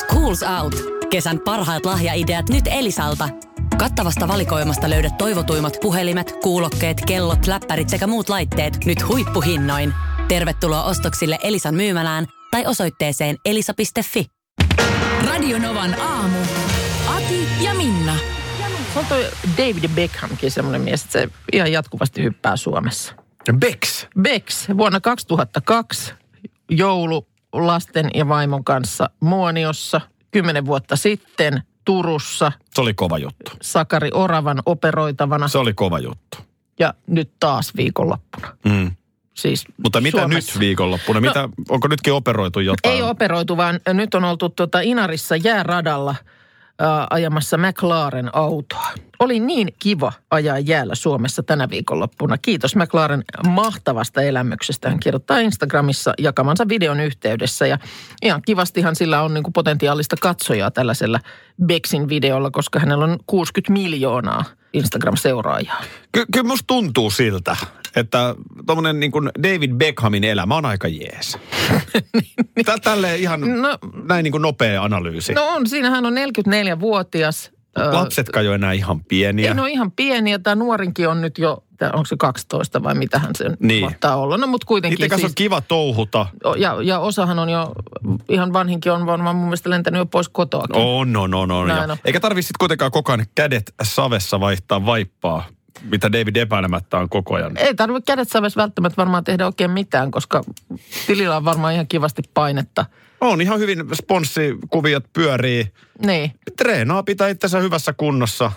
Schools Out. Kesän parhaat lahjaideat nyt Elisalta. Kattavasta valikoimasta löydät toivotuimmat puhelimet, kuulokkeet, kellot, läppärit sekä muut laitteet nyt huippuhinnoin. Tervetuloa ostoksille Elisan myymälään tai osoitteeseen elisa.fi. Radionovan aamu. Ati ja Minna. Se on toi David Beckhamkin semmoinen mies, että se ihan jatkuvasti hyppää Suomessa. Bex. Becks vuonna 2002 joulu lasten ja vaimon kanssa Muoniossa. Kymmenen vuotta sitten Turussa Se oli kova juttu. Sakari Oravan operoitavana Se oli kova juttu. ja nyt taas viikonloppuna. Mm. Siis Mutta mitä Suomessa. nyt viikonloppuna? Mitä, onko nytkin operoitu jotain? Ei operoitu, vaan nyt on oltu tuota Inarissa jääradalla ää, ajamassa McLaren autoa. Oli niin kiva ajaa jäällä Suomessa tänä viikonloppuna. Kiitos McLaren mahtavasta elämyksestä. Hän kirjoittaa Instagramissa jakamansa videon yhteydessä. Ja ihan kivastihan sillä on niin kuin potentiaalista katsojaa tällaisella Bexin videolla, koska hänellä on 60 miljoonaa Instagram-seuraajaa. Ky- kyllä musta tuntuu siltä, että tuommoinen niin kuin David Beckhamin elämä on aika jees. Tä- Tälleen ihan No- näin niin kuin nopea analyysi. No on, siinä hän on 44-vuotias. Ö, Lapsetkaan jo enää ihan pieniä. Ei, no ihan pieniä. Tämä nuorinkin on nyt jo, onko se 12 vai mitähän se Niin. niin. mahtaa olla. No mutta kuitenkin Niiden kanssa siis, on kiva touhuta. ja, ja osahan on jo, ihan vanhinkin on varmaan mun mielestä lentänyt jo pois kotoakin. On, on, on, on. Näin Ja on. Eikä tarvitse sitten kuitenkaan koko ajan kädet savessa vaihtaa vaippaa, mitä David epäilemättä on koko ajan. Ei tarvitse kädet savessa välttämättä varmaan tehdä oikein mitään, koska tilillä on varmaan ihan kivasti painetta. On ihan hyvin sponssikuviot pyörii. Niin, Treenaa pitää itsensä hyvässä kunnossa,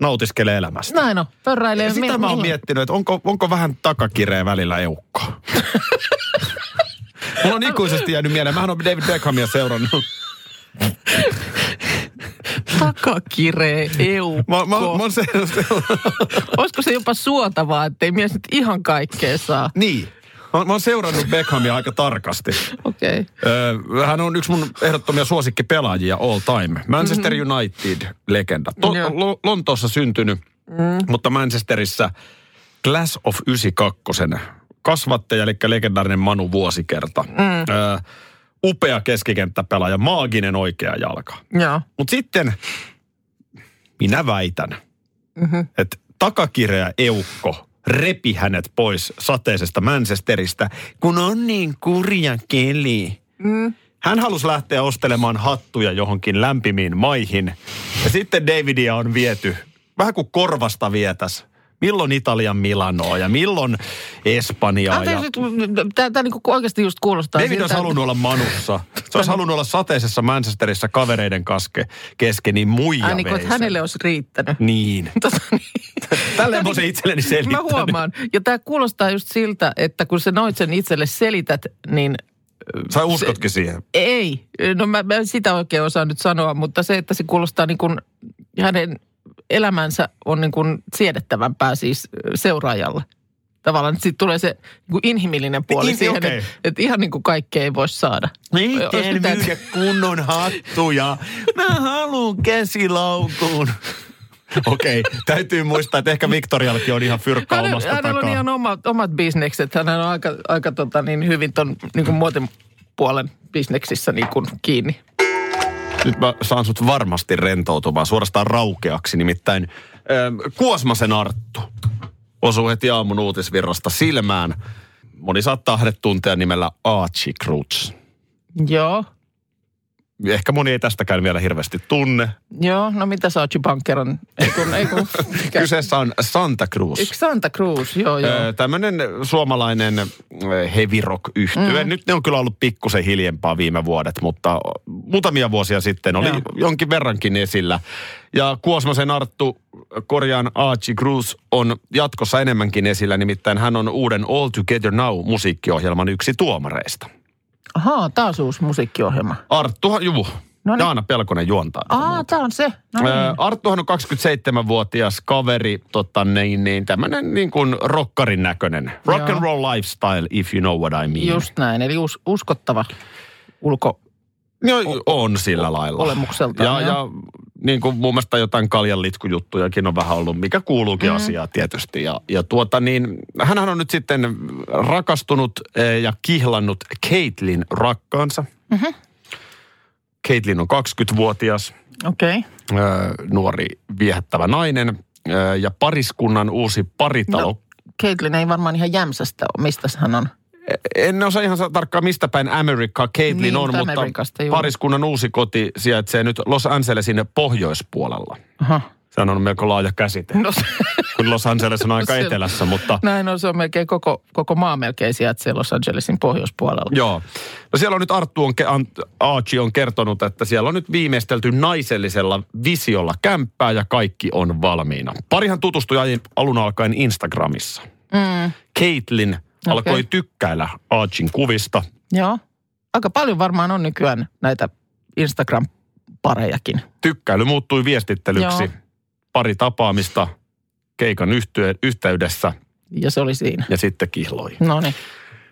nautiskelee elämästä. näin on. Pörräilee. Ja sitä mi- mä oon mi- miettinyt, että onko, onko vähän takakireä välillä eukkoa. Mulla on ikuisesti jäänyt mieleen. Mähän on David Beckhamia seurannut. Takakiree, eukko. Mä, mä, mä oon se, Olisiko se jopa suotavaa, ettei mies nyt ihan kaikkea saa? niin. Mä, mä oon seurannut Beckhamia aika tarkasti. Okei. Okay. Hän on yksi mun ehdottomia suosikkipelaajia all time. Manchester United-legenda. To, Joo. Lo, Lontoossa syntynyt, mm. mutta Manchesterissa Class of 92 kasvattaja, eli legendaarinen Manu Vuosikerta. Mm. Öö, upea keskikenttäpelaaja, maaginen oikea jalka. Joo. Mutta sitten minä väitän, mm-hmm. että takakireä eukko repi hänet pois sateisesta Manchesterista, kun on niin kurja keli. Mm. Hän halusi lähteä ostelemaan hattuja johonkin lämpimiin maihin. Ja sitten Davidia on viety, vähän kuin korvasta vietäs. Milloin Italian Milanoa ja milloin Espanjaa. Ja... Tämä niinku oikeasti just kuulostaa David siltä, olisi halunnut olla Manussa. Se olisi halunnut olla sateisessa Manchesterissa kavereiden kaske, kesken, niin muija niin että sen. hänelle olisi riittänyt. Niin. Tota niin. Tälleen mä oon se itselleni Mä huomaan. Ja tämä kuulostaa just siltä, että kun sä noit sen itselle selität, niin Sä uskotkin siihen. ei. No mä, mä sitä oikein osaa nyt sanoa, mutta se, että se kuulostaa niin kuin hänen elämänsä on niin kuin siedettävämpää siis seuraajalle. Tavallaan, siitä tulee se niin kuin inhimillinen puoli Niin, siihen, okei. että, että ihan niin kuin kaikkea ei voi saada. Miten mitään- myydä kunnon hattuja? Mä haluun käsilaukun. Okei, täytyy muistaa, että ehkä Victoriallakin on ihan fyrkka Hänellä, omasta hänellä on ihan omat, omat bisnekset. Hän on aika, aika tota, niin hyvin ton niin kuin muotin puolen bisneksissä niin kuin kiinni. Nyt mä saan sut varmasti rentoutumaan, suorastaan raukeaksi. Nimittäin äh, Kuosmasen Arttu osuu heti aamun uutisvirrasta silmään. Moni saattaa hänet tuntea nimellä Archie Cruz. Joo, Ehkä moni ei tästäkään vielä hirveästi tunne. joo. No mitä Saatchi Bunker on? Ei kun, ei kun, mikä- Kyseessä on Santa Cruz. Yksi Santa Cruz, joo joo. Öö, Tämmöinen suomalainen heavy rock yhtye. Mm. Nyt ne on kyllä ollut pikkusen hiljempaa viime vuodet, mutta muutamia vuosia sitten oli Joo. jonkin verrankin esillä. Ja Kuosmasen Arttu, korjaan Archie Cruz, on jatkossa enemmänkin esillä, nimittäin hän on uuden All Together Now-musiikkiohjelman yksi tuomareista. Ahaa, taas uusi musiikkiohjelma. Arttuhan, juu, Noniin. Jaana Pelkonen juontaa. Aa, tää on se. No niin. Arttuhan on 27-vuotias kaveri, tota, niin, niin, tämmöinen niin kuin rockarin näköinen. Rock Joo. and roll lifestyle, if you know what I mean. Just näin, eli us, uskottava ulko... Joo, on sillä lailla. olemukseltaan, Ja, joo. ja niin kuin mun mielestä jotain kaljanlitkujuttujakin on vähän ollut, mikä kuuluukin mm. asiaa tietysti. Ja, ja tuota niin, hänhän on nyt sitten rakastunut eh, ja kihlannut Caitlin rakkaansa. Mm-hmm. Caitlin on 20-vuotias, Okei. Okay. ö, nuori viehättävä nainen ö, ja pariskunnan uusi paritalo. No, Caitlin ei varmaan ihan jämsästä ole. Mistä hän on? En osaa ihan tarkkaan mistä päin Amerikka Caitlin Niin, on, mutta Amerikasta, juu. pariskunnan uusi koti sijaitsee nyt Los Angelesin pohjoispuolella. Aha. Sehän on melko laaja käsite, No, se- kun Los Angeles on aika Se- etelässä, mutta näin on, se on melkein koko, koko maa melkein sijaitsee Los Angelesin pohjoispuolella. Joo. No siellä on nyt Arttu on, Archie on kertonut, että siellä on nyt viimeistelty naisellisella visiolla kämppää ja kaikki on valmiina. Parihan tutustui alun alkaen Instagramissa. Mm, Caitlin alkoi Okei. tykkäillä Archin kuvista. joo. Aika paljon varmaan on nykyään näitä Instagram-parejakin. Tykkäily muuttui viestittelyksi. Joo. Pari tapaamista keikan yhteydessä Ja se oli siinä. ja sitten kihloi. No niin.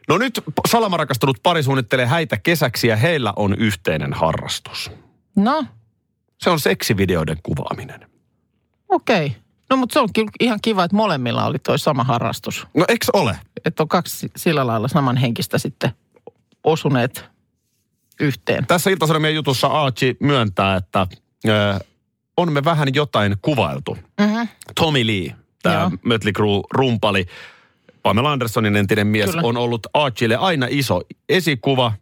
No nyt salamarakastunut pari suunnittelee häitä kesäksi ja heillä on yhteinen harrastus. No, Se on seksivideoiden kuvaaminen. okei. Okay. No mutta se on kyllä ihan kiva, että molemmilla oli toi sama harrastus. No eikö ole? Että on kaksi sillä lailla samanhenkistä sitten osuneet yhteen. Tässä Ilta-Sanomien jutussa Archie myöntää, että ö, on me vähän jotain kuvailtu. Mm-hmm. Tommy Lee, tämä. Mötley Crue rumpali, Pamela Andersonin entinen mies, Kyllä. on ollut Archille aina iso esikuva,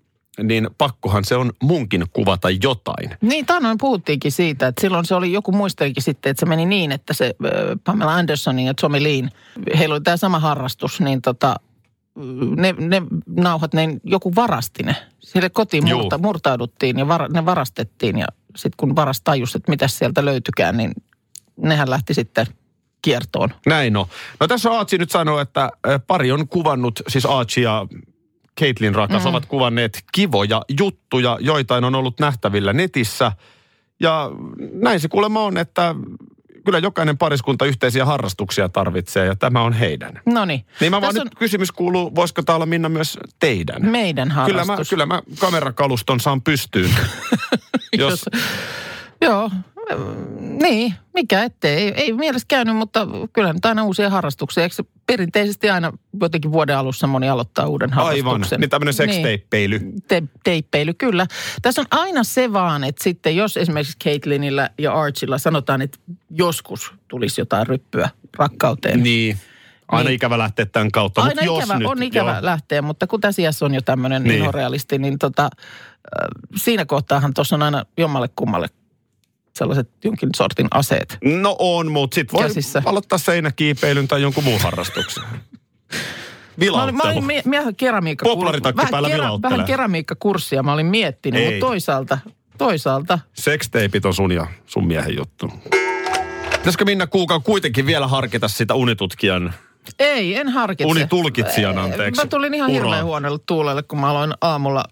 niin pakkohan se on munkin kuvata jotain. Niin, taannoin puhuttiinkin siitä, että silloin se oli, joku muistelikin sitten, että se meni niin, että se Pamela Andersonin ja Tommy Leen, heillä oli tämä sama harrastus, niin tota, ne, ne nauhat, ne joku varasti ne. Sille kotiin Juu. murta, murtauduttiin ja var, ne varastettiin ja sitten kun varas tajusi, että mitä sieltä löytykään, niin nehän lähti sitten kiertoon. Näin on. No tässä Archie nyt sanoo, että pari on kuvannut, siis Archie ja Caitlin rakas mm. ovat kuvanneet kivoja juttuja, joitain on ollut nähtävillä netissä. Ja näin se kuulemma on, että kyllä jokainen pariskunta yhteisiä harrastuksia tarvitsee ja tämä on heidän. No niin. Niin mä vaan Tässä nyt kysymys kuuluu, voisiko tämä olla Minna myös teidän? meidän Kyllä mä, harrastus. kyllä mä kamerakaluston saan pystyyn. jos, Joo, niin, mikä ettei. Ei, ei mielessä käynyt, mutta kyllä nyt aina uusia harrastuksia. Eikö se perinteisesti aina jotenkin vuoden alussa moni aloittaa uuden aivan, harrastuksen? niin tämmöinen seksteippeily. Te, teippeily, kyllä. Tässä on aina se vaan, että sitten jos esimerkiksi Caitlinillä ja Archilla sanotaan, että joskus tulisi jotain ryppyä rakkauteen. Niin. Aina Niin. ikävä lähteä tämän kautta, Aina mutta jos ikävä, nyt, on ikävä joo. lähteä, mutta kun tässä iässä on jo tämmöinen Niin. niin. inhorealisti, niin tota, siinä kohtaahan tuossa on aina jommalle kummalle sellaiset jonkin sortin aseet. No on, mutta sit voi Käsissä. aloittaa seinäkiipeilyn tai jonkun muun harrastuksen. Mä olin, Vilauttelu. mä olin mie- keramiikka Poplaritakki päällä vilauttelee. vähän keramiikkakurssia mä olin miettinyt, Ei. mutta toisaalta, toisaalta, Sexteipit on sun ja sun miehen juttu. Pitäisikö Minna Kuukan kuitenkin vielä harkita sitä unitutkijan? ei, en harkitse. Unitulkitsijan, anteeksi. Mä tulin ihan Uraa. hirveän huonolle tuulelle, kun mä aloin aamulla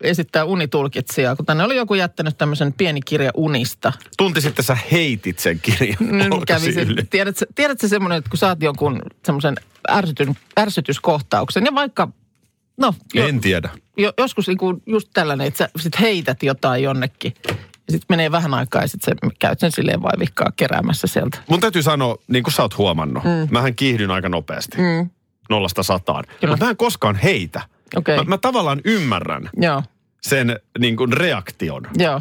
esittää unitulkitsijaa, kun tänne oli joku jättänyt tämmöisen pieni kirja unista. Tunti sitten sä heitit sen kirjan. Nyt kävi se, tiedätkö, tiedätkö semmoinen, että kun saat jonkun semmoisen ärsytyn, ärsytyskohtauksen ja vaikka, no jo, En tiedä. jo, joskus niinku just tällainen, että sä sit heität jotain jonnekin ja sitten menee vähän aikaa ja sitten sä käyt sen silleen vaivikkaa keräämässä sieltä. Mun täytyy sanoa, niin kuin sä oot huomannut, mm. mähän kiihdyn aika nopeasti. Mm. Nollasta sataan. Mutta mä en koskaan heitä. Okei, Mä, okay. mä tavallaan ymmärrän joo, sen niin kuin reaktion. joo.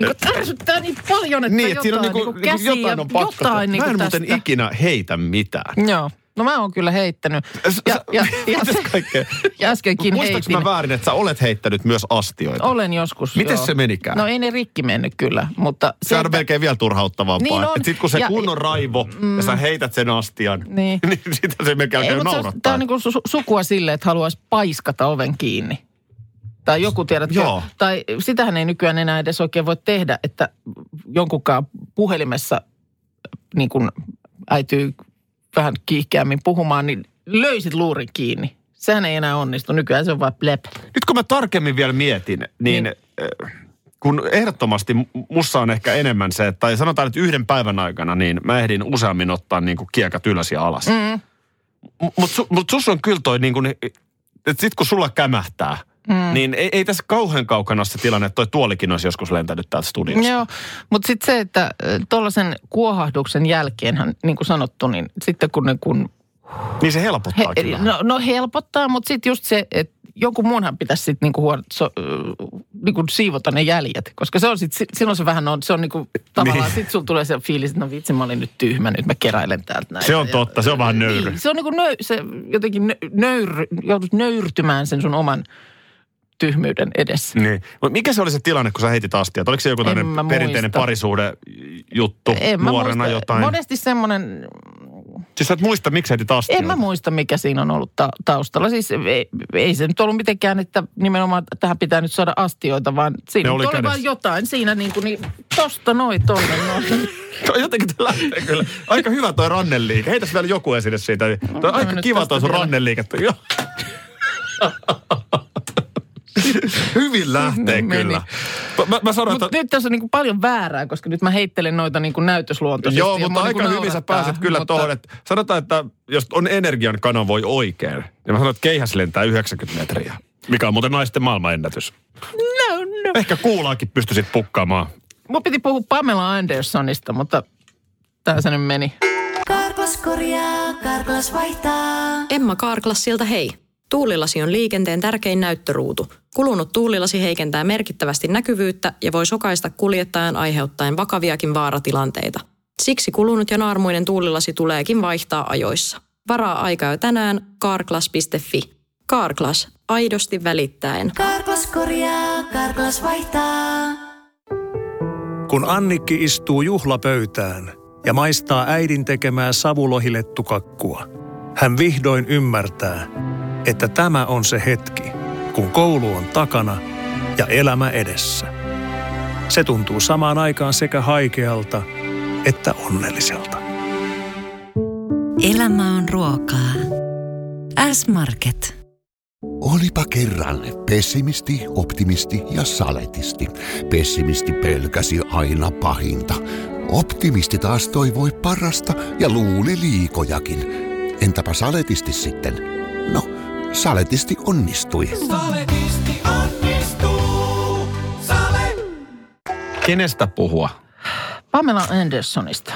Niin kun ärsyttää niin paljon, että Niin, että siinä on jotain, niinku, niinku niinku käsiä, jotain on pakko. jotain mä niinku en muuten tästä. ikinä heitä mitään. Joo, no mä oon kyllä heittänyt. Ja, ja, ja, ja äskenkin Muistaaks heitin. mä väärin, että sä olet heittänyt myös astioita? Olen joskus, Miten joo. se menikään? No ei ne rikki mennyt kyllä, mutta... Se on että- melkein vielä turhauttavampaa. Niin on. Että sit kun se Ja- kunnon raivo ja sä heität sen astian, Niin. niin sitä se melkein Ei, alkaa se naurattaa. tämä on niin kuin su- sukua sille, että haluaisi paiskata oven kiinni. Tai joku, tiedätkö, Joo. tai sitähän ei nykyään enää edes oikein voi tehdä, että jonkunkaan puhelimessa niin kuin äityy vähän kiihkeämmin puhumaan, niin löysit luurin kiinni. Sehän ei enää onnistu. Nykyään se on vain plep. Nyt kun mä tarkemmin vielä mietin, niin, Niin. äh, kun ehdottomasti mu- mussa on ehkä enemmän se, että tai sanotaan, että yhden päivän aikana, niin mä ehdin useammin ottaa niin kuin kiekat ylös ja alas. Mm. Mutta su, mut sus on kyllä toi niin kuin, että sit kun sulla kämähtää, mm. niin ei, ei tässä kauhean kaukana ole se tilanne, että toi tuolikin olisi joskus lentänyt täältä studiosta. Joo, mutta sitten se, että tuollaisen kuohahduksen jälkeenhän, niin kuin sanottu, niin sitten kun, ne, kun Niin se helpottaa He, kyllä. no, no helpottaa, mutta sitten just se, että jonkun muunhan pitäisi sitten niinku huon, so, niinku siivota ne jäljet. Koska se on sit, si- silloin se vähän on, se on niinku tavallaan, Niin. sit sulla tulee se fiilis, että no vitsi mä olin nyt tyhmä, nyt mä keräilen täältä näitä. Se on Ja- totta, se on vähän nöyry. Niin, se on niinku nöy, se jotenkin nö, nöyr, joudut nöyrtymään sen sun oman tyhmyyden edessä. Niin. Mikä se oli se tilanne, kun sä heitit astiat? Oliko se joku tämmöinen perinteinen parisuhde juttu En nuorena muista. jotain? Monesti semmoinen, Siis sä et muista, miksi heitit astioita? en mä muista mikä siinä on ollut ta- taustalla. Siis ei, ei se nyt ollut mitenkään, että nimenomaan tähän pitää nyt saada astioita, vaan siinä oli, oli vaan jotain. Siinä niin kuin, niin, tosta noin tonne noin. Jotenkin te lähtee kyllä. Aika hyvä toi ranneliike. Heitäs vielä joku esille siitä. Toi mä aika kiva toi sun ranneliike. Hyvin lähtee Meni. kyllä. Mä, mä sanoin, Mutta että... nyt tässä on niin kuin paljon väärää, koska nyt mä heittelen noita niin kuin näytösluontoisesti. Joo, mutta mua aika niin hyvin sä pääset kyllä mutta- tuohon, että sanotaan, että jos on energian kanavoi oikein, niin mä sanon, että keihäs lentää 90 metriä. Mikä on muuten naisten maailmanennätys. No, no. Ehkä kuulaakin pystyisit pukkaamaan. Mun piti puhua Pamela Andersonista, mutta tää se nyt meni. Karklas korjaa, Karklas vaihtaa. Emma Karklassilta hei. Tuulilasi on liikenteen tärkein näyttöruutu. Kulunut tuulilasi heikentää merkittävästi näkyvyyttä ja voi sokaista kuljettajan aiheuttaen vakaviakin vaaratilanteita. Siksi kulunut ja naarmuinen tuulilasi tuleekin vaihtaa ajoissa. Varaa aikaa jo tänään karklas.fi. Karklas, aidosti välittäen. Karklas korjaa, Karklas vaihtaa. Kun Annikki istuu juhlapöytään ja maistaa äidin tekemää savulohilettukakkua, hän vihdoin ymmärtää, että tämä on se hetki, kun koulu on takana ja elämä edessä. Se tuntuu samaan aikaan sekä haikealta että onnelliselta. Elämä on ruokaa. S-Market. Olipa kerran pessimisti, optimisti ja saletisti. Pessimisti pelkäsi aina pahinta. Optimisti taas toivoi parasta ja luuli liikojakin. Entäpä saletisti sitten? No, saletisti onnistui. Kenestä puhua? Pamela Andersonista.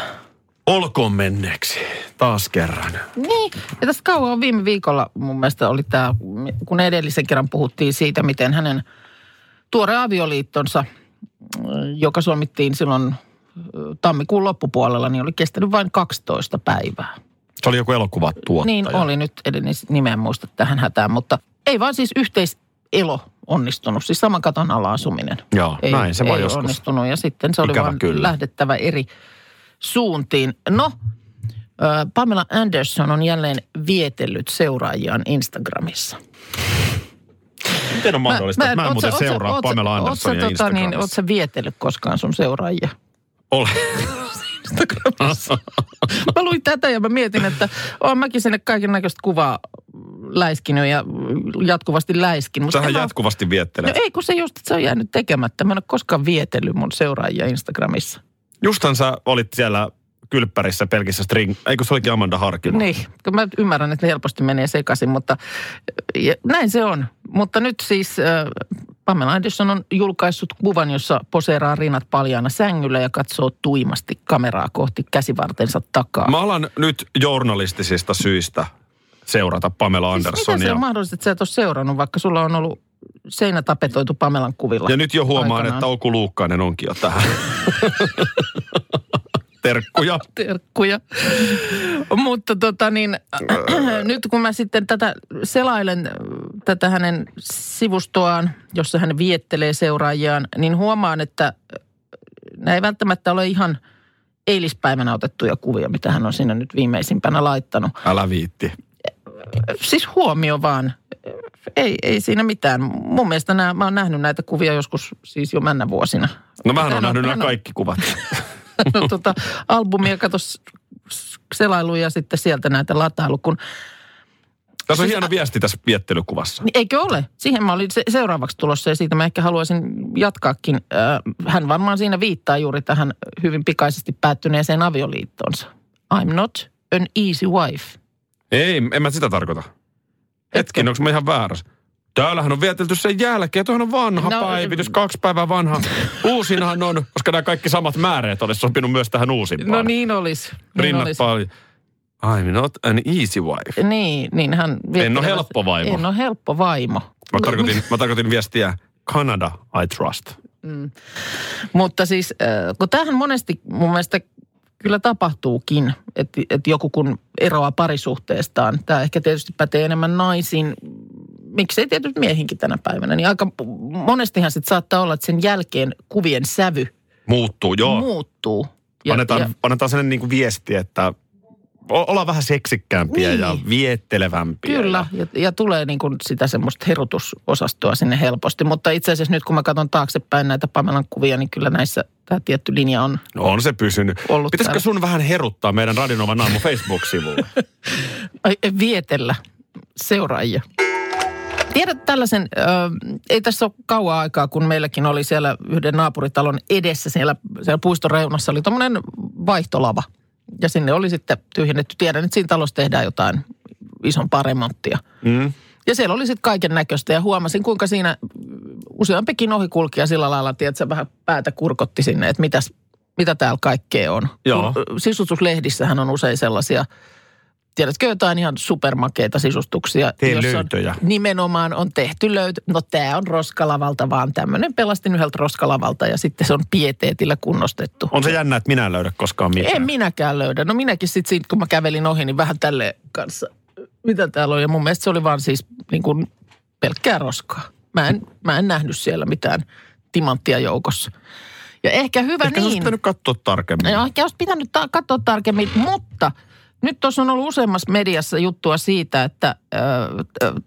Olkoon menneeksi. Taas kerran. Niin, ja tästä kauan viime viikolla mun mielestä oli tämä, kun edellisen kerran puhuttiin siitä, miten hänen tuore avioliittonsa, joka solmittiin silloin tammikuun loppupuolella, niin oli kestänyt vain 12 päivää. Se oli joku elokuvatuottaja. Niin oli nyt, en nimeä muista tähän hätään, mutta ei vaan siis yhteiselo onnistunut, siis saman katon alla asuminen. Joo, ei, näin se voi ei joskus. onnistunut ja sitten se oli Ikävä vaan kyllä. lähdettävä eri suuntiin. No, Pamela Anderson on jälleen vietellyt seuraajiaan Instagramissa. Miten on mahdollista, että mä en oot muuten seuraa Pamela Andersonia tota, niin, Instagramissa? Oot sä vietellyt koskaan sun seuraajia? Ole. Instagramissa. mä luin tätä ja mä mietin, että oon mäkin sinne kaiken näköistä kuvaa läiskinyt ja jatkuvasti läiskin. Mutta Sähän jatkuvasti viettelet. No ei, kun se just, että se on jäänyt tekemättä. Mä en ole koskaan vietellyt mun seuraajia Instagramissa. Justhan sä olit siellä kylppärissä pelkissä string... Eikö se olikin Amanda Harkimo? Niin, kun mä ymmärrän, että ne helposti menee sekaisin, mutta ja, näin se on. Mutta nyt siis äh, Pamela Anderson on julkaissut kuvan, jossa poseeraa rinnat paljaana sängyllä ja katsoo tuimasti kameraa kohti käsivartensa takaa. Mä alan nyt journalistisista syistä seurata Pamela Siis miten se Andersonia. on mahdollista, että sä et ole seurannut, vaikka sulla on ollut seinä tapetoitu Pamelan kuvilla? Ja nyt jo huomaan, aikanaan? että Oku Luukkainen onkin jo tähän. Terkkuja. terkkuja. Mutta tota niin, nyt kun mä sitten tätä selailen, tätä hänen sivustoaan, jossa hän viettelee seuraajiaan, niin huomaan, että äh, nämä ei välttämättä ole ihan eilispäivänä otettuja kuvia, mitä hän on siinä nyt viimeisimpänä laittanut. Älä viitti. Siis huomio vaan. Ei, ei siinä mitään. Mun mielestä nämä, mä oon nähnyt näitä kuvia joskus siis jo männä vuosina. No mähän Hän on nähnyt nämä kaikki kuvat. no, tota, albumia kato s- s- selailu ja sitten sieltä näitä latailu, kun Tässä on hieno viesti tässä viettelykuvassa. niin eikö ole? Siihen mä olin se, seuraavaksi tulossa ja siitä mä ehkä haluaisin jatkaakin. Äh, hän varmaan siinä viittaa juuri tähän hyvin pikaisesti päättyneeseen avioliittoonsa. I'm not an easy wife. Ei, en mä sitä tarkoita. Hetken, onko mä ihan väärässä? Täällähän on vietelty sen jälkeen. Tuohan on vanha No, päivitys, kaksi päivää vanha. Uusinahan on, koska nämä kaikki samat määreet olisi sopinut myös tähän uusimpaan. No niin olisi. Niin Rinnat olisi. paljon. I'm not an easy wife. Niin, niin hän... En ole helppo vaimo. En ole helppo vaimo. Mä tarkoitin, mä tarkoitin viestiä Canada I trust. Mutta siis, äh, kun tämähän monesti mun mielestä kyllä tapahtuukin, että, että joku kun eroaa parisuhteestaan, tämä ehkä tietysti pätee enemmän naisiin, miksei tietysti miehinkin tänä päivänä, niin aika monestihan sitten saattaa olla, että sen jälkeen kuvien sävy Muuttuu, joo. muuttuu. annetaan, ja, annetaan sellainen niin kuin viesti, että o- ollaan vähän seksikkäämpiä Niin. ja viettelevämpiä. Kyllä, ja, ja tulee niin kuin sitä semmoista herutusosastoa sinne helposti. Mutta itse asiassa nyt kun mä katson taaksepäin näitä Pamelan kuvia, niin kyllä näissä tämä tietty linja on No on se pysynyt. Ollut Pitäisikö täällä. sun vähän heruttaa meidän Radinovan aamu Facebook-sivulle? Ai, vietellä seuraajia. Tiedät tällaisen, ö, ei tässä ole kauan aikaa, kun meilläkin oli siellä yhden naapuritalon edessä, siellä, siellä puiston reunassa oli tuommoinen vaihtolava. Ja sinne oli sitten tyhjennetty. Tiedän, että siinä talossa tehdään jotain isompaa remonttia. Mm. Ja siellä oli sitten kaiken näköistä ja huomasin, kuinka siinä useampikin ohikulkija sillä lailla, tiedätkö, vähän päätä kurkotti sinne, että mitäs, mitä täällä kaikkea on. Joo. Kun Sisustuslehdissähän on usein sellaisia, tiedätkö jotain ihan supermakeita sisustuksia. Tee jossa on löytöjä. Nimenomaan on tehty löytö. No tämä on roskalavalta vaan tämmöinen. Pelastin yhdeltä roskalavalta ja sitten se on pieteetillä kunnostettu. On se jännä, että minä en löydä koskaan mitään. En minäkään löydä. No minäkin sitten kun mä kävelin ohi, niin vähän tälle kanssa, mitä täällä on. Ja mun mielestä se oli vaan siis niin kuin pelkkää roskaa. Mä en, mä en nähnyt siellä mitään timanttia joukossa. Ja ehkä hyvä Ehkä se olisi niin. pitänyt katsoa tarkemmin. No, ehkä olisi pitänyt ta- katsoa tarkemmin, mutta nyt tuossa on ollut useammassa mediassa juttua siitä, että ö,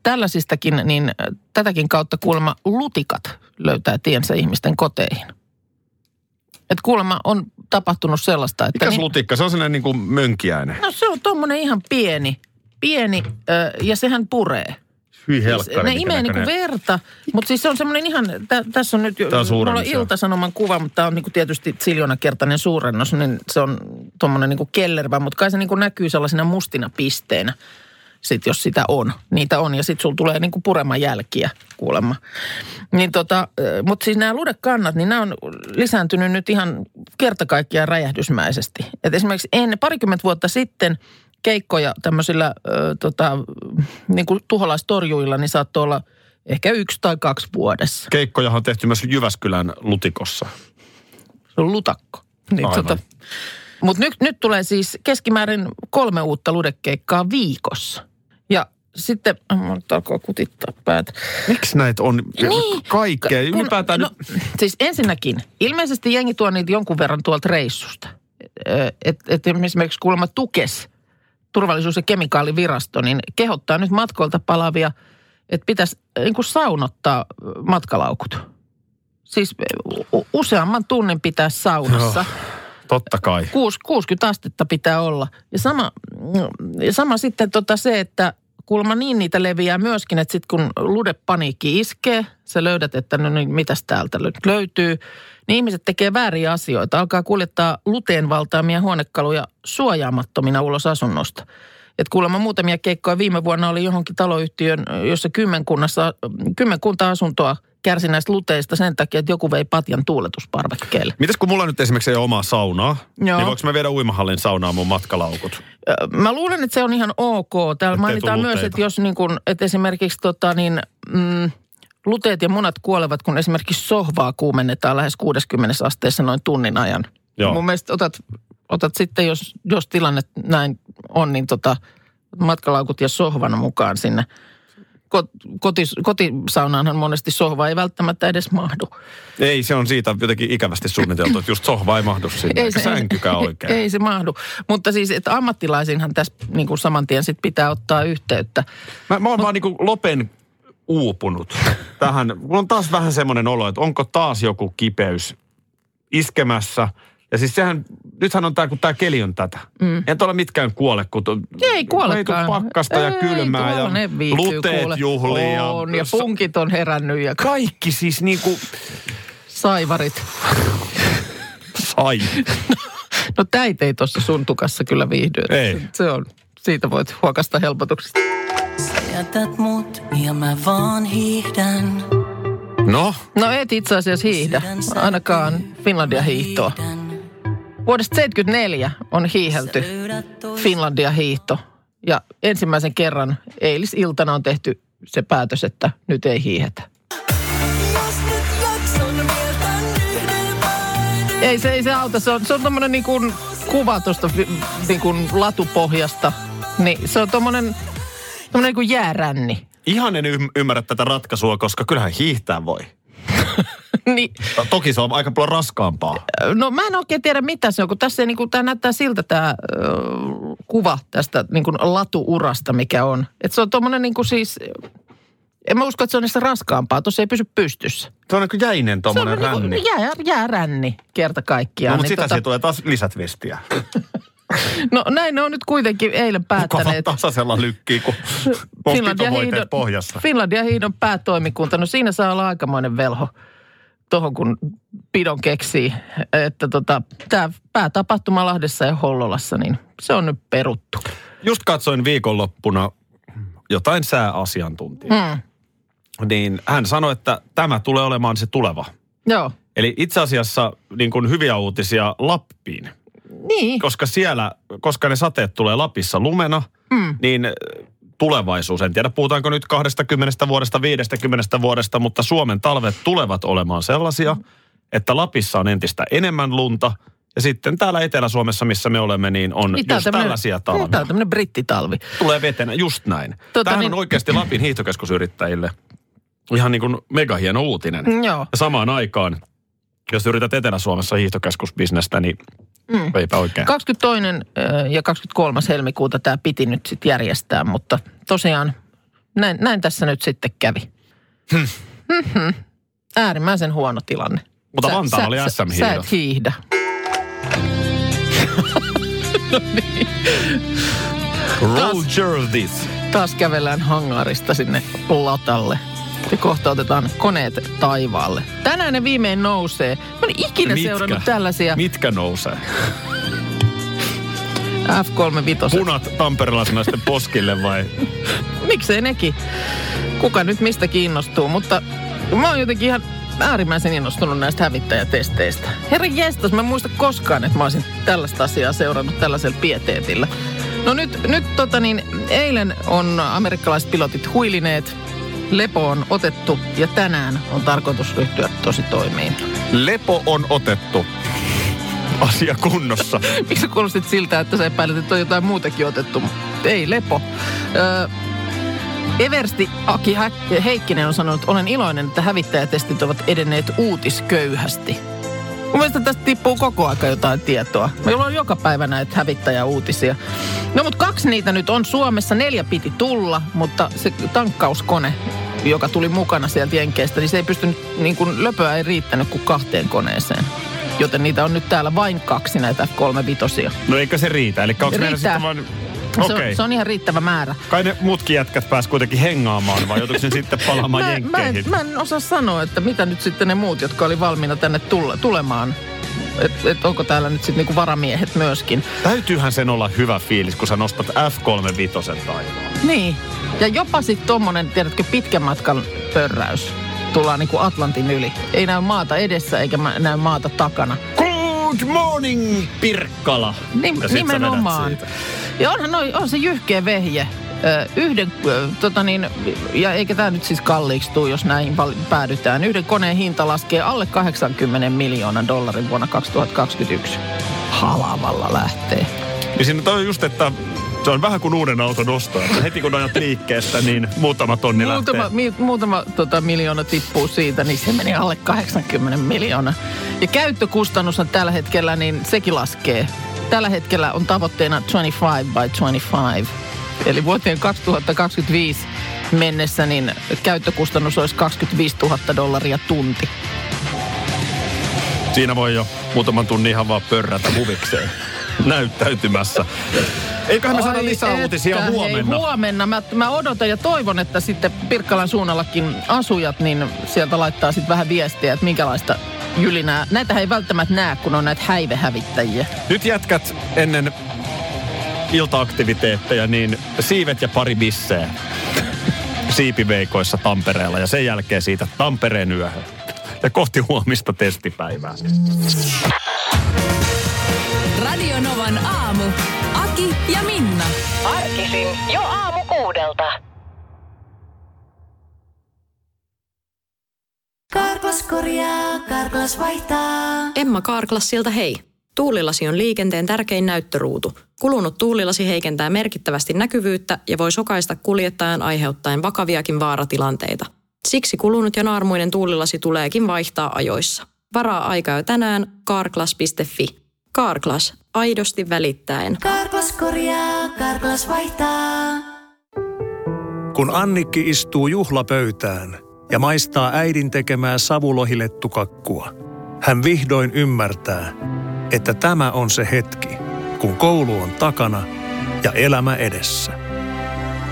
tällaisistakin, niin tätäkin kautta kuulemma lutikat löytää tiensä ihmisten koteihin. Et kuulemma on tapahtunut sellaista, että... Mikäs niin- lutikka? Se on sellainen niin kuin mönkiäinen. No se on tuommoinen ihan pieni, pieni ö, ja sehän puree. Hyi Siis helkkari. ne minkä imee niinku verta, mutta siis se on semmoinen ihan, tä, tässä on nyt jo, on mulla on iltasanoman kuva, mutta tämä on niinku tietysti siljonakertainen suurennos, niin se on tuommoinen niinku kellervä, mutta kai se niinku näkyy sellaisina mustina pisteinä, sit jos sitä on. Niitä on ja sitten sulla tulee niinku pureman jälkiä kuulemma. Niin tota, mutta siis nämä ludekannat, niin nämä on lisääntynyt nyt ihan kerta kaikkiaan räjähdysmäisesti. Et esimerkiksi ennen parikymmentä vuotta sitten keikkoja tämmöisillä ö, tota, niin kuin tuholaistorjuilla, niin saattoi olla ehkä yksi tai kaksi vuodessa. Keikkojahan on tehty myös Jyväskylän lutikossa. Se on lutakko. Niin, Aivan. tota, mutta nyt, nyt tulee siis keskimäärin kolme uutta ludekeikkaa viikossa. Ja sitten, äh, mä nyt alkoi kutittaa päätä. Miksi näitä on Niin. kaikkea? Kun- Ylipäätään no, nyt... Siis ensinnäkin, ilmeisesti jengi tuo niitä jonkun verran tuolta reissusta. Että et esimerkiksi kuulemma Tukes, turvallisuus- ja kemikaalivirasto, niin kehottaa nyt matkoilta palavia, että pitäisi niin kuin saunottaa ö, matkalaukut. Siis u- useamman tunnin pitää saunassa. Totta kai. Kuus- 60 astetta pitää olla. Ja sama, ja sama sitten tota se, että kuulemma niin niitä leviää myöskin, että sitten kun ludepaniikki iskee, sä löydät, että no niin, mitäs täältä nyt löytyy, niin ihmiset tekee vääriä asioita. Alkaa kuljettaa luteen valtaamia huonekaluja suojaamattomina ulos asunnosta. Et kuulemma muutamia keikkoja viime vuonna oli johonkin taloyhtiön, jossa kymmenkunnassa, kymmenkunta asuntoa kärsi näistä luteista sen takia, että joku vei patjan tuuletusparvekkeelle. Mitäs kun mulla nyt esimerkiksi ei ole omaa saunaa, Joo. niin voinko mä viedä uimahallin saunaan mun matkalaukut? Mä luulen, että se on ihan ok. Täällä Ettei mainitaan myös, että jos niin kuin, että esimerkiksi tota niin, mm, luteet ja munat kuolevat, kun esimerkiksi sohvaa kuumennetaan lähes 60 asteessa noin tunnin ajan. Joo. Mun mielestä otat, otat sitten, jos, jos tilanne näin on, niin tota, matkalaukut ja sohvan mukaan sinne. Kot, kotis, kotisaunaanhan monesti sohva ei välttämättä edes mahdu. Ei, se on siitä jotenkin ikävästi suunniteltu, että just sohva ei mahdu sinne, eikä sänkykään oikein. Ei, ei se mahdu. Mutta siis, että ammattilaisinhan tässä niin kuin saman tien sit pitää ottaa yhteyttä. Mä, mä oon vaan niinku lopen uupunut tähän. Mulla on taas vähän semmoinen olo, että onko taas joku kipeys iskemässä. Ja siis sehän, nythän on tää, kun tää keli on tätä. Mm. Ei tuolla mitkään kuole, kun to, Ei kuolekaan. Ei tule pakkasta ja Ei, kylmää ja tuolla ne viihtyy, luteet kuule. juhlii. Ja, On, ja punkit on herännyt ja ka- kaikki siis niinku saivarit. sai. No täitä ei tuossa sun tukassa kyllä viihdy. Ei. Se, on, siitä voit huokasta helpotuksesta. Jätät mut ja mä vaan hiihdän. No, No et itse asiassa hiihdä, ainakaan Finlandia hiihtoa. Vuodesta 74 on hiihelty Finlandia hiihto. Ja ensimmäisen kerran eilisiltana on tehty se päätös, että nyt ei hiihetä. Ei se, ei se auta, se on, se on tommonen niin kuin kuva tuosta niin kuin latupohjasta. Niin se on tommonen, tommonen niin kuin jääränni. Ihan en ym- ymmärrä tätä ratkaisua, koska kyllähän hiihtää voi. niin, Toki se on aika paljon raskaampaa. no mä en oikein tiedä mitä se on, kun tässä niin kuin, tämä näyttää siltä tämä ö, kuva tästä niin kuin latuurasta, mikä on. Että se on tommonen niin kuin siis, en mä usko, että se on niistä raskaampaa, tuossa ei pysy pystyssä. Se on niin kuin jäinen tommonen se on ränni. Niin kuin jää, jääränni kerta kaikkiaan. No, mutta niin sitä tota... tulee taas lisätvistiä. no näin ne on nyt kuitenkin eilen Mukava päättäneet. tasaisella lykkii, kun on pitovoiteet pohjassa. Finlandia hiidon päätoimikunta, no siinä saa olla aikamoinen velho tuohon, kun pidon keksii, että tota, tämä päätapahtuma Lahdessa ja Hollolassa, niin se on nyt peruttu. Just katsoin viikonloppuna jotain sääasiantuntijaa. Hmm. Niin hän sanoi, että tämä tulee olemaan se tuleva. Joo. Eli itse asiassa niin kuin hyviä uutisia Lappiin. Niin. Koska siellä, koska ne sateet tulee Lapissa lumena, Mm. niin äh, tulevaisuus, en tiedä puhutaanko nyt 20 vuodesta, 50 vuodesta, mutta Suomen talvet tulevat olemaan sellaisia, että Lapissa on entistä enemmän lunta. Ja sitten täällä Etelä-Suomessa, missä me olemme, niin on Niin, just tämmönen- tällaisia Niin, Tämä talvia. on tämmöinen brittitalvi. Tulee vetenä, just näin. Tota Tämähän niin- on oikeasti Lapin hiihtokeskusyrittäjille ihan niin kuin megahieno uutinen. Mm, Joo. Ja samaan aikaan, jos yrität Etelä-Suomessa hiihtokeskusbisnestä, niin Mm. eipä oikein. 22. ö, ja 23. helmikuuta tämä piti nyt sitten järjestää, mutta tosiaan näin, näin tässä nyt sitten kävi. Mhm. Äärimmäisen huono tilanne. Mutta Vantaalla oli sä, sä SM-hiihdot. et hiihdä. no niin. Roger this. Taas kävellään hangarista sinne latalle. Ja kohta otetaan koneet taivaalle. Tänään ne viimein nousee. Mä en ikinä seurannut tällaisia Mitkä nousee? F35. Punat tamperelaisnaisten poskille vai? Miksei nekin? Kuka nyt mistä kiinnostuu, mutta mä oon jotenkin ihan äärimmäisen innostunut näistä hävittäjätesteistä. Herra jestas, mä en muista koskaan, että mä olisin tällaista asiaa seurannut tällaisella pieteetillä. No nyt, nyt tota niin, eilen on amerikkalaiset pilotit huilineet, lepo on otettu ja tänään on tarkoitus ryhtyä tosi toimiin. Lepo on otettu. Asia kunnossa. Miksi kuulostit siltä, että sä epäilet, että on jotain muutakin otettu? Ei, lepo. Öö, Eversti Aki Heikkinen on sanonut, että olen iloinen, että hävittäjätestit ovat edenneet uutisköyhästi. Mun mielestä tästä tippuu koko aika jotain tietoa. Meillä on joka päivä näitä hävittäjäuutisia. No mutta kaksi niitä nyt on Suomessa. Neljä piti tulla, mutta se tankkauskone, joka tuli mukana sieltä Jenkeistä, niin se ei pystynyt, niin kuin löpöä ei riittänyt kuin kahteen koneeseen. Joten niitä on nyt täällä vain kaksi näitä kolme vitosia. No eikö se riitä? Eli onko meillä sitten vaan... Se, Okei. on, se on ihan riittävä määrä. Kai ne muutkin jätkät pääs kuitenkin hengaamaan, vai joutuiko ne sitten palaamaan Mä, mä, jenkkeihin? en, mä en osaa sanoa, että mitä nyt sitten ne muut, jotka oli valmiina tänne tulla, tulemaan. Että et onko täällä nyt sitten niinku varamiehet myöskin. Täytyyhän sen olla hyvä fiilis, kun sä nostat F35 taivaan. Niin. Ja jopa sitten tommonen, tiedätkö, pitkän matkan pörräys. Tullaan niinku Atlantin yli. Ei näy maata edessä eikä mä- näy maata takana. Good morning, Pirkkala! Nim, Ja nimenomaan. Ja onhan noi, on se jyhkeä vehje. Yhden, tota niin, ja eikä tämä nyt siis kalliiksi tuu, jos näin päädytään. Yhden koneen hinta laskee alle 80 miljoonan dollarin vuonna 2021. Halavalla lähtee. Niin siinä toi just, että se on vähän kuin uuden auton. Että heti kun ajat liikkeestä, niin muutama tonni Muutama, lähtee. mi, muutama tota, miljoona tippuu siitä, niin se meni alle 80 miljoonaa. Ja käyttökustannus on tällä hetkellä, niin sekin laskee. Tällä hetkellä on tavoitteena 25 by 25. Eli vuoteen 2025 mennessä niin käyttökustannus olisi 25 000 dollaria tunti. Siinä voi jo muutaman tunnin ihan vaan pörrätä huvikseen näyttäytymässä. Eiköhän me saada Ai lisää että, uutisia hei, huomenna. huomenna. Mä, mä odotan ja toivon, että sitten Pirkkalan suunnallakin asujat, niin sieltä laittaa sitten vähän viestiä, että minkälaista jylinää. Näitä ei välttämättä näe, kun on näitä häivehävittäjiä. Nyt jätkät ennen iltaaktiviteetteja, niin siivet ja pari bisseä siipiveikoissa Tampereella ja sen jälkeen siitä Tampereen yöhön. Ja kohti huomista testipäivää. Radio Novan aamu. Aki ja Minna. Arkisin jo aamu kuudelta. Karklas korjaa, Karklas vaihtaa. Emma Karklas siltä hei. Tuulilasi on liikenteen tärkein näyttöruutu. Kulunut tuulilasi heikentää merkittävästi näkyvyyttä ja voi sokaista kuljettajan aiheuttaen vakaviakin vaaratilanteita. Siksi kulunut ja naarmuinen tuulilasi tuleekin vaihtaa ajoissa. Varaa aikaa jo tänään carglass.fi. Carglass, aidosti välittäen. Karklas korjaa, Karklas vaihtaa. Kun Annikki istuu juhlapöytään ja maistaa äidin tekemää savulohilettukakkua, hän vihdoin ymmärtää, että tämä on se hetki, kun koulu on takana ja elämä edessä.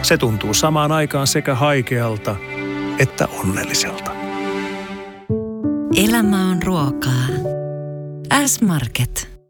Se tuntuu samaan aikaan sekä haikealta että onnelliselta. Elämä on ruokaa. S-Market.